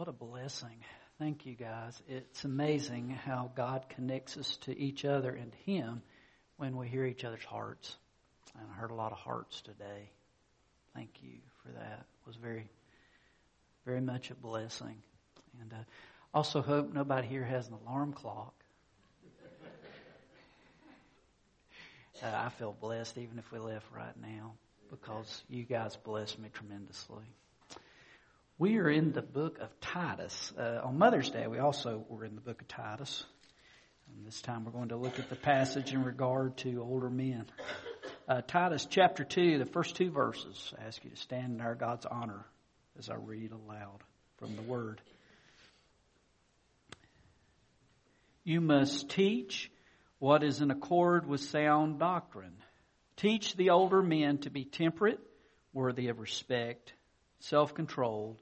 What a blessing. Thank you, guys. It's amazing how God connects us to each other and Him when we hear each other's hearts. And I heard a lot of hearts today. Thank you for that. It was very, very much a blessing. And uh, also hope nobody here has an alarm clock. Uh, I feel blessed even if we left right now because you guys blessed me tremendously. We are in the book of Titus. Uh, on Mother's Day, we also were in the book of Titus. And this time we're going to look at the passage in regard to older men. Uh, Titus chapter 2, the first two verses. I ask you to stand in our God's honor as I read aloud from the Word. You must teach what is in accord with sound doctrine. Teach the older men to be temperate, worthy of respect, self controlled,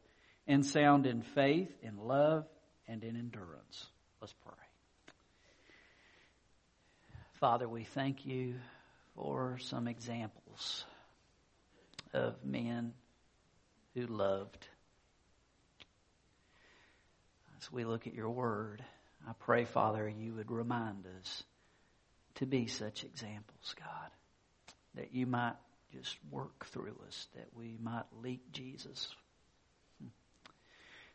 and sound in faith, in love, and in endurance. Let's pray. Father, we thank you for some examples of men who loved. As we look at your word, I pray, Father, you would remind us to be such examples, God. That you might just work through us, that we might leak Jesus.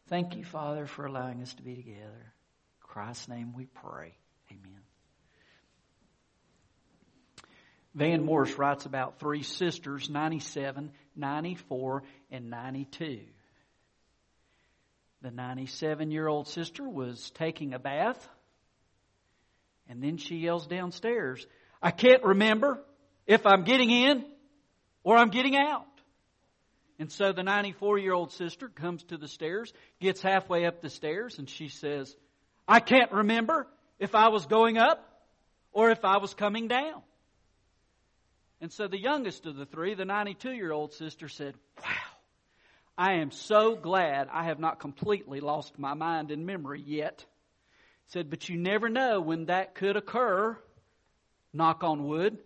Thank you, Father, for allowing us to be together. In Christ's name we pray. Amen. Van Morse writes about three sisters, 97, 94, and 92. The 97 year old sister was taking a bath and then she yells downstairs, I can't remember if I'm getting in or I'm getting out. And so the 94 year old sister comes to the stairs, gets halfway up the stairs, and she says, I can't remember if I was going up or if I was coming down. And so the youngest of the three, the 92 year old sister, said, Wow, I am so glad I have not completely lost my mind and memory yet. Said, but you never know when that could occur. Knock on wood.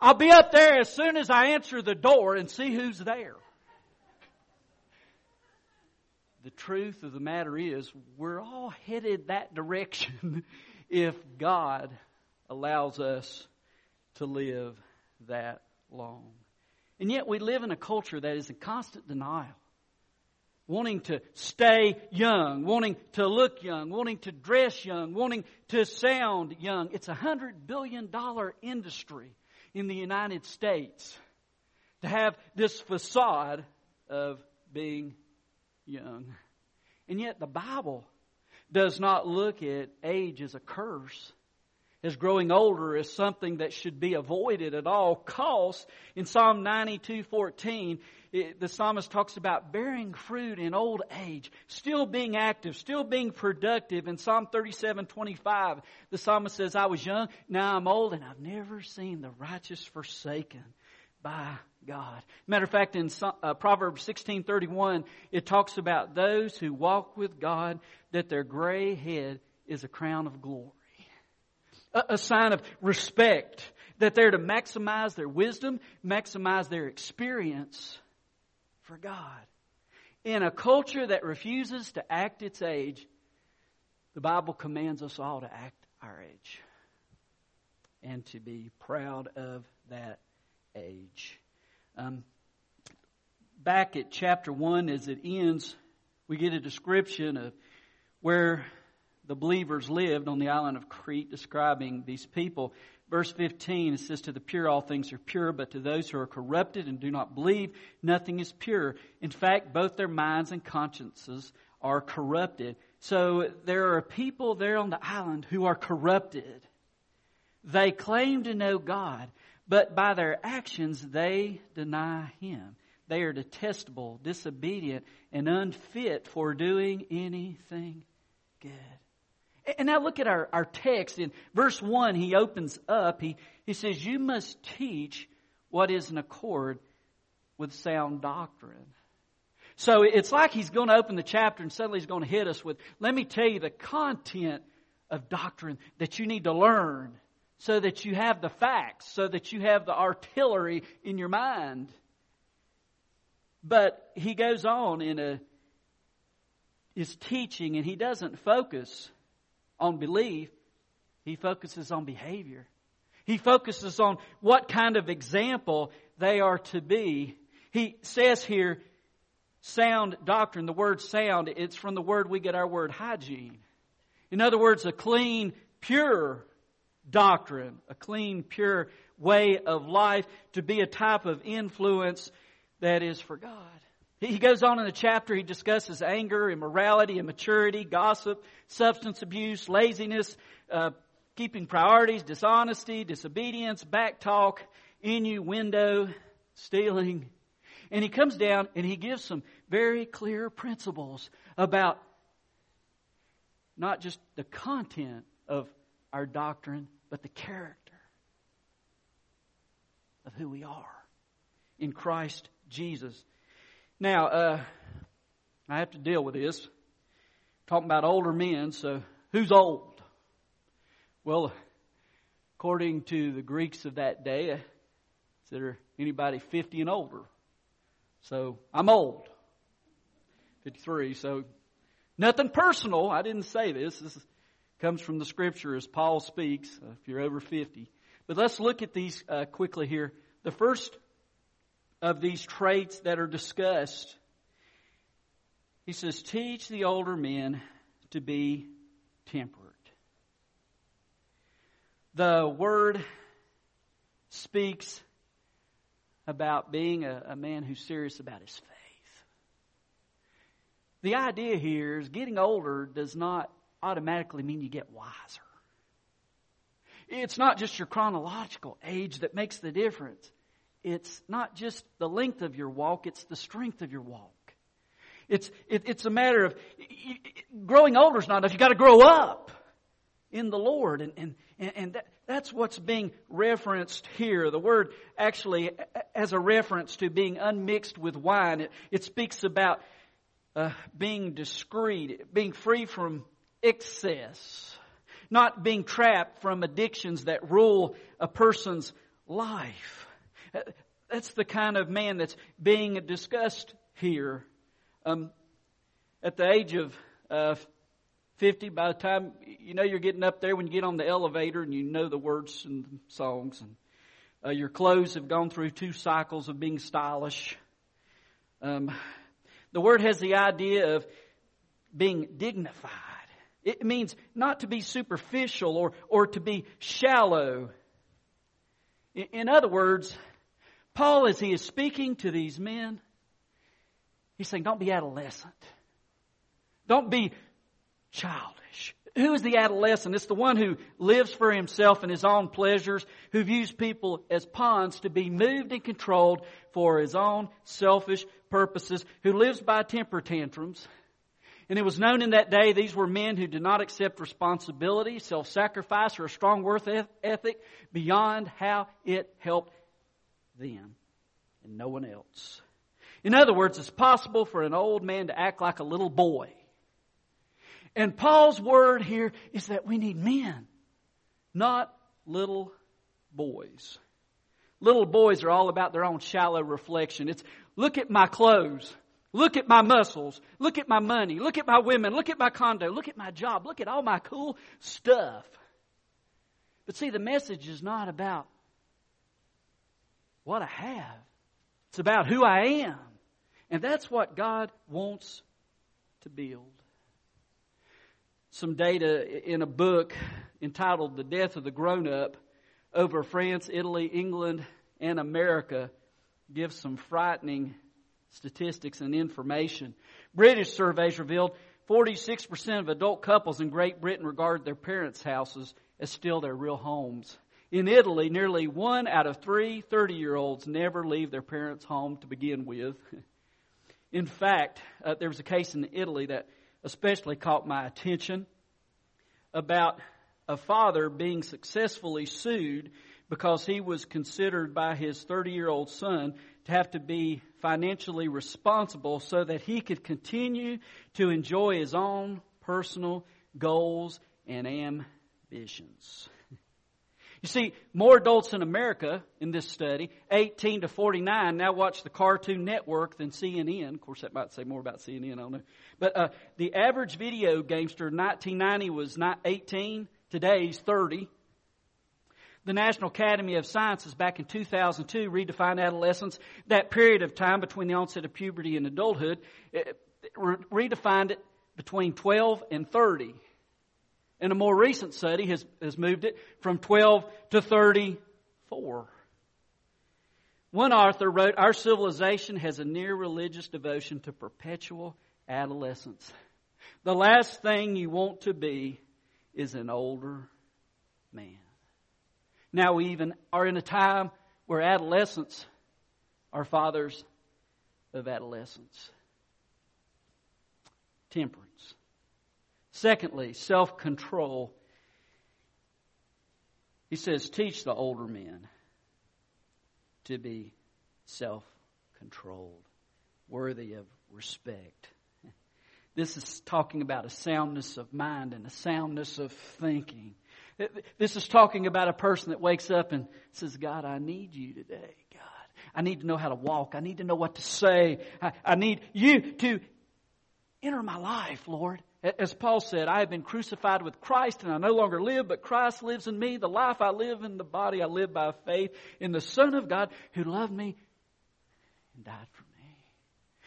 I'll be up there as soon as I answer the door and see who's there. The truth of the matter is, we're all headed that direction if God allows us to live that long. And yet we live in a culture that is in constant denial wanting to stay young, wanting to look young, wanting to dress young, wanting to sound young. It's a hundred billion dollar industry in the United States to have this facade of being young. And yet the Bible does not look at age as a curse as growing older is something that should be avoided at all costs. In Psalm 92:14, the psalmist talks about bearing fruit in old age, still being active, still being productive. In Psalm 37:25, the psalmist says, "I was young, now I'm old, and I've never seen the righteous forsaken by God." Matter of fact, in uh, Proverbs 16:31, it talks about those who walk with God that their gray head is a crown of glory a, sign of respect, that they're to maximize their wisdom, maximize their experience for God. In a culture that refuses to act its age, the Bible commands us all to act our age and to be proud of that age. Um, back at chapter 1, as it ends, we get a description of where the believers lived on the island of Crete, describing these people. Verse 15, it says, To the pure all things are pure, but to those who are corrupted and do not believe, nothing is pure. In fact, both their minds and consciences are corrupted. So there are people there on the island who are corrupted. They claim to know God, but by their actions they deny Him. They are detestable, disobedient, and unfit for doing anything good. And now look at our, our text. In verse 1, he opens up. He, he says, You must teach what is in accord with sound doctrine. So it's like he's going to open the chapter and suddenly he's going to hit us with, let me tell you the content of doctrine that you need to learn so that you have the facts, so that you have the artillery in your mind. But he goes on in a is teaching and he doesn't focus on belief, he focuses on behavior. He focuses on what kind of example they are to be. He says here, sound doctrine. The word sound, it's from the word we get our word hygiene. In other words, a clean, pure doctrine, a clean, pure way of life to be a type of influence that is for God. He goes on in the chapter, he discusses anger, immorality, immaturity, gossip, substance abuse, laziness, uh, keeping priorities, dishonesty, disobedience, backtalk, innuendo, stealing. And he comes down and he gives some very clear principles about not just the content of our doctrine, but the character of who we are in Christ Jesus. Now, uh, I have to deal with this. Talking about older men, so who's old? Well, according to the Greeks of that day, uh, consider anybody 50 and older. So I'm old. 53, so nothing personal. I didn't say this. This comes from the scripture as Paul speaks, uh, if you're over 50. But let's look at these uh, quickly here. The first of these traits that are discussed. He says, Teach the older men to be temperate. The word speaks about being a, a man who's serious about his faith. The idea here is getting older does not automatically mean you get wiser. It's not just your chronological age that makes the difference it's not just the length of your walk, it's the strength of your walk. It's, it, it's a matter of growing older is not enough. You've got to grow up in the Lord. And, and, and that, that's what's being referenced here. The word actually has a reference to being unmixed with wine. It, it speaks about uh, being discreet, being free from excess, not being trapped from addictions that rule a person's life. That's the kind of man that's being discussed here. Um, at the age of uh, 50, by the time you know you're getting up there, when you get on the elevator and you know the words and songs, and uh, your clothes have gone through two cycles of being stylish. Um, the word has the idea of being dignified. It means not to be superficial or, or to be shallow. In, in other words, Paul, as he is speaking to these men, he's saying, don't be adolescent. Don't be childish. Who is the adolescent? It's the one who lives for himself and his own pleasures, who views people as pawns to be moved and controlled for his own selfish purposes, who lives by temper tantrums. And it was known in that day these were men who did not accept responsibility, self-sacrifice, or a strong worth ethic beyond how it helped them and no one else. In other words, it's possible for an old man to act like a little boy. And Paul's word here is that we need men, not little boys. Little boys are all about their own shallow reflection. It's look at my clothes. Look at my muscles. Look at my money. Look at my women. Look at my condo. Look at my job. Look at all my cool stuff. But see, the message is not about what I have. It's about who I am. And that's what God wants to build. Some data in a book entitled The Death of the Grown Up over France, Italy, England, and America gives some frightening statistics and information. British surveys revealed 46% of adult couples in Great Britain regard their parents' houses as still their real homes. In Italy, nearly one out of three 30 year olds never leave their parents' home to begin with. In fact, uh, there was a case in Italy that especially caught my attention about a father being successfully sued because he was considered by his 30 year old son to have to be financially responsible so that he could continue to enjoy his own personal goals and ambitions. You see, more adults in America in this study, 18 to 49, now watch the Cartoon Network than CNN. Of course, that might say more about CNN, I don't know. But uh, the average video gamester in 1990 was not 18, today he's 30. The National Academy of Sciences back in 2002 redefined adolescence, that period of time between the onset of puberty and adulthood, it, it redefined it between 12 and 30. And a more recent study has, has moved it from 12 to 34. One author wrote, Our civilization has a near religious devotion to perpetual adolescence. The last thing you want to be is an older man. Now we even are in a time where adolescents are fathers of adolescence. Temperance. Secondly, self control. He says, teach the older men to be self controlled, worthy of respect. This is talking about a soundness of mind and a soundness of thinking. This is talking about a person that wakes up and says, God, I need you today. God, I need to know how to walk. I need to know what to say. I, I need you to enter my life, Lord. As Paul said, I have been crucified with Christ and I no longer live, but Christ lives in me. The life I live in the body, I live by faith in the Son of God who loved me and died for me.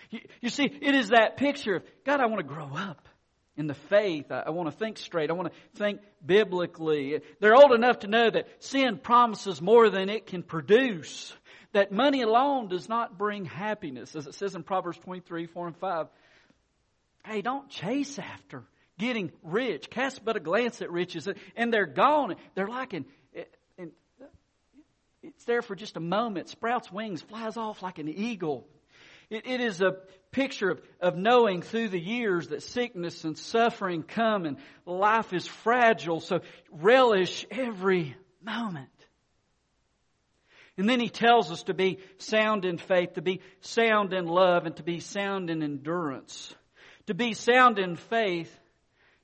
You, you see, it is that picture of, God, I want to grow up in the faith. I, I want to think straight. I want to think biblically. They're old enough to know that sin promises more than it can produce. That money alone does not bring happiness, as it says in Proverbs 23, 4 and 5. Hey, don't chase after getting rich. Cast but a glance at riches, and they're gone. They're like an, and it's there for just a moment, sprouts wings, flies off like an eagle. It, it is a picture of, of knowing through the years that sickness and suffering come and life is fragile, so relish every moment. And then he tells us to be sound in faith, to be sound in love, and to be sound in endurance. To be sound in faith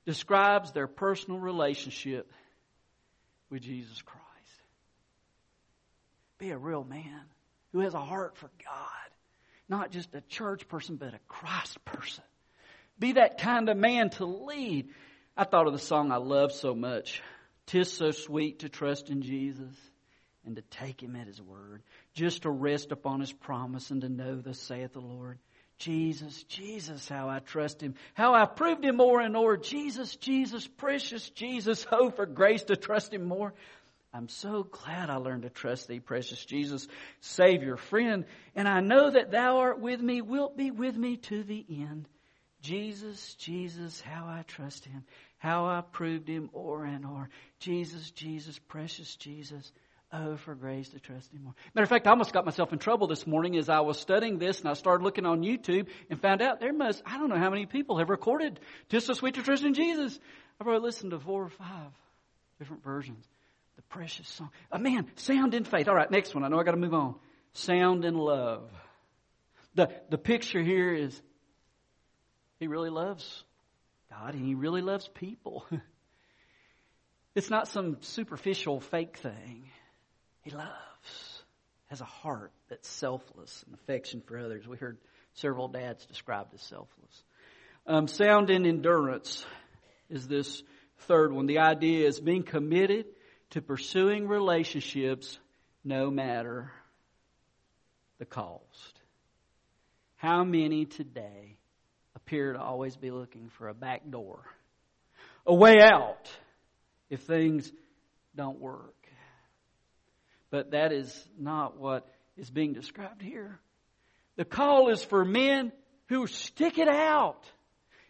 describes their personal relationship with Jesus Christ. Be a real man who has a heart for God, not just a church person, but a Christ person. Be that kind of man to lead. I thought of the song I love so much. Tis so sweet to trust in Jesus and to take him at his word, just to rest upon his promise and to know thus saith the Lord. Jesus, Jesus, how I trust Him. How I proved Him more and more. Jesus, Jesus, precious Jesus. Oh, for grace to trust Him more. I'm so glad I learned to trust Thee, precious Jesus, Savior, friend. And I know that Thou art with me, wilt be with me to the end. Jesus, Jesus, how I trust Him. How I proved Him o'er and o'er. Jesus, Jesus, precious Jesus. Oh, for grace to trust Him more. Matter of fact, I almost got myself in trouble this morning as I was studying this and I started looking on YouTube and found out there must, I don't know how many people have recorded just so sweet to trust in Jesus. I've probably listened to four or five different versions. The precious song. Oh, man, sound in faith. All right, next one. I know I got to move on. Sound in love. The, the picture here is He really loves God and He really loves people. it's not some superficial fake thing. He loves, has a heart that's selfless and affection for others. We heard several dads described as selfless. Um, sound in endurance is this third one. The idea is being committed to pursuing relationships no matter the cost. How many today appear to always be looking for a back door, a way out if things don't work? But that is not what is being described here. The call is for men who stick it out.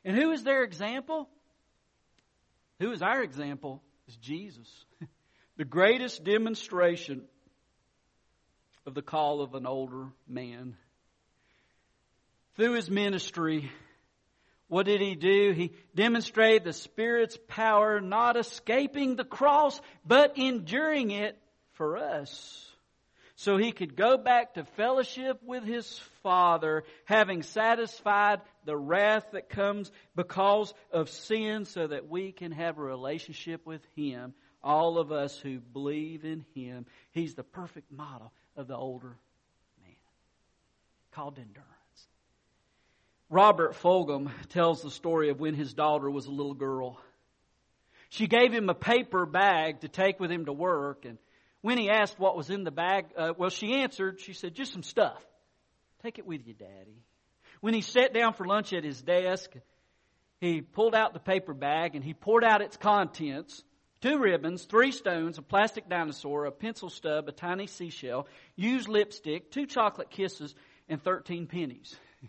And who is their example? Who is our example? Is Jesus. the greatest demonstration of the call of an older man. Through his ministry, what did he do? He demonstrated the Spirit's power, not escaping the cross, but enduring it for us. So he could go back to fellowship with his Father, having satisfied the wrath that comes because of sin, so that we can have a relationship with him All of us who believe in Him, He's the perfect model of the older man, called endurance. Robert Fulghum tells the story of when his daughter was a little girl. She gave him a paper bag to take with him to work, and when he asked what was in the bag, uh, well, she answered, she said, just some stuff. Take it with you, Daddy. When he sat down for lunch at his desk, he pulled out the paper bag and he poured out its contents two ribbons, three stones, a plastic dinosaur, a pencil stub, a tiny seashell, used lipstick, two chocolate kisses, and 13 pennies.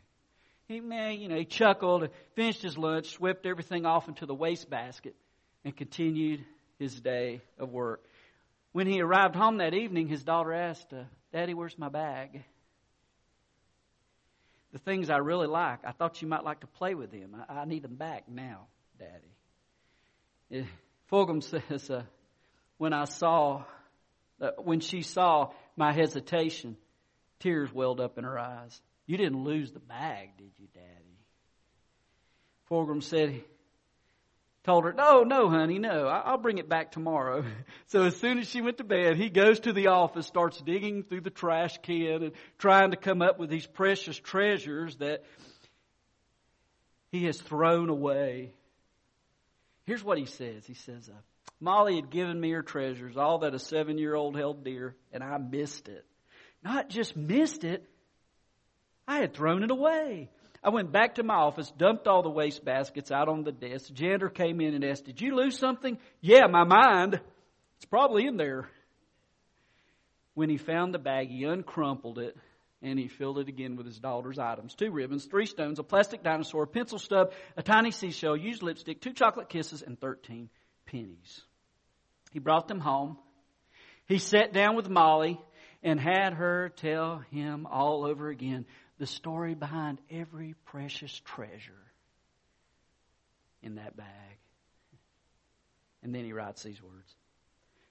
He, man, you know, he chuckled, finished his lunch, swept everything off into the wastebasket, and continued his day of work. When he arrived home that evening, his daughter asked, uh, Daddy, where's my bag? The things I really like, I thought you might like to play with them. I, I need them back now, Daddy. Uh, Fulghum says, uh, when I saw, uh, when she saw my hesitation, tears welled up in her eyes. You didn't lose the bag, did you, Daddy? Fulghum said, told her, no, no, honey, no, I'll bring it back tomorrow. So as soon as she went to bed, he goes to the office, starts digging through the trash can and trying to come up with these precious treasures that he has thrown away. Here's what he says. He says, uh, Molly had given me her treasures, all that a seven year old held dear, and I missed it. Not just missed it, I had thrown it away. I went back to my office, dumped all the waste baskets out on the desk. The janitor came in and asked, Did you lose something? Yeah, my mind. It's probably in there. When he found the bag, he uncrumpled it and he filled it again with his daughter's items two ribbons, three stones, a plastic dinosaur, a pencil stub, a tiny seashell, used lipstick, two chocolate kisses, and 13 pennies. He brought them home. He sat down with Molly and had her tell him all over again the story behind every precious treasure in that bag. And then he writes these words.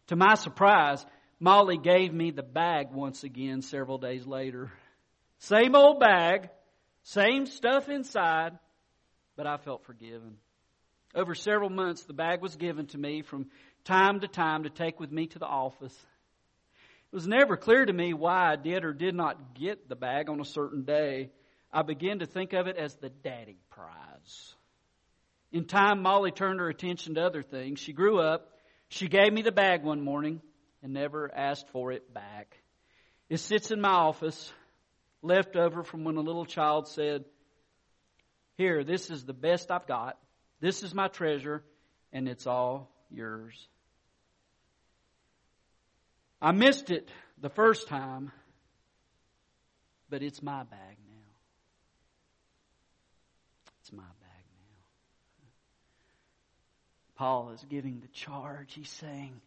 To my surprise, Molly gave me the bag once again several days later. Same old bag, same stuff inside, but I felt forgiven. Over several months, the bag was given to me from time to time to take with me to the office. It was never clear to me why I did or did not get the bag on a certain day. I began to think of it as the daddy prize. In time, Molly turned her attention to other things. She grew up. She gave me the bag one morning and never asked for it back. It sits in my office, left over from when a little child said, Here, this is the best I've got. This is my treasure, and it's all yours. I missed it the first time, but it's my bag now. It's my bag now. Paul is giving the charge. He's saying,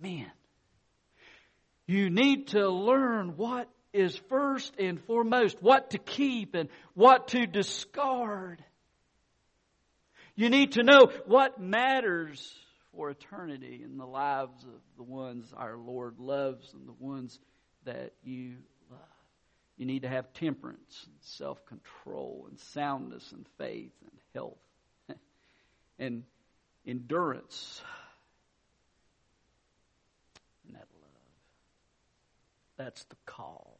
Man, you need to learn what is first and foremost, what to keep and what to discard. You need to know what matters for eternity in the lives of the ones our Lord loves and the ones that you love. You need to have temperance and self control and soundness and faith and health and endurance and that love. That's the call.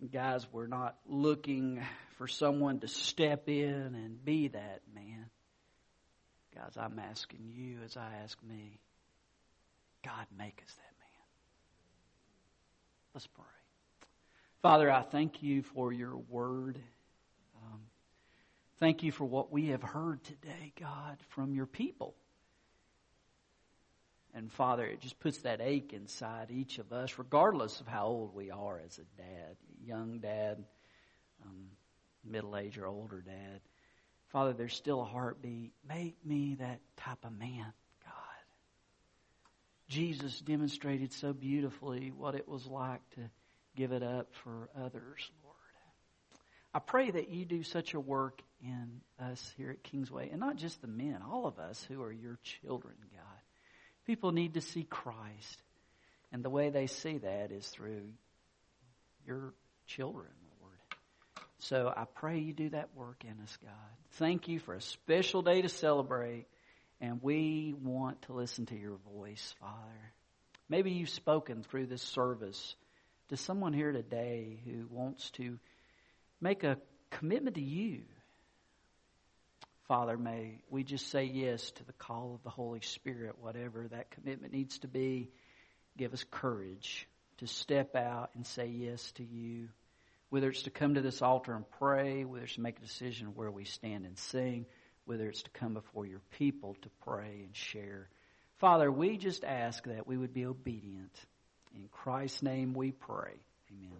And guys, we're not looking for someone to step in and be that man. Guys, I'm asking you as I ask me, God, make us that man. Let's pray. Father, I thank you for your word. Um, thank you for what we have heard today, God, from your people. And Father, it just puts that ache inside each of us, regardless of how old we are as a dad, young dad, um, middle age or older dad. Father, there's still a heartbeat. Make me that type of man, God. Jesus demonstrated so beautifully what it was like to give it up for others, Lord. I pray that you do such a work in us here at Kingsway, and not just the men, all of us who are your children, God. People need to see Christ, and the way they see that is through your children. So I pray you do that work in us, God. Thank you for a special day to celebrate And we want to listen to your voice, Father. Maybe you've spoken through this service to someone here today who wants to make a commitment to you. Father, may we just say yes to the call of the Holy Spirit, whatever that commitment needs to be. Give us courage to step out and say yes to you. Whether it's to come to this altar and pray, whether it's to make a decision where we stand and sing, whether it's to come before your people to pray and share. Father, we just ask that we would be obedient. In Christ's name we pray. Amen.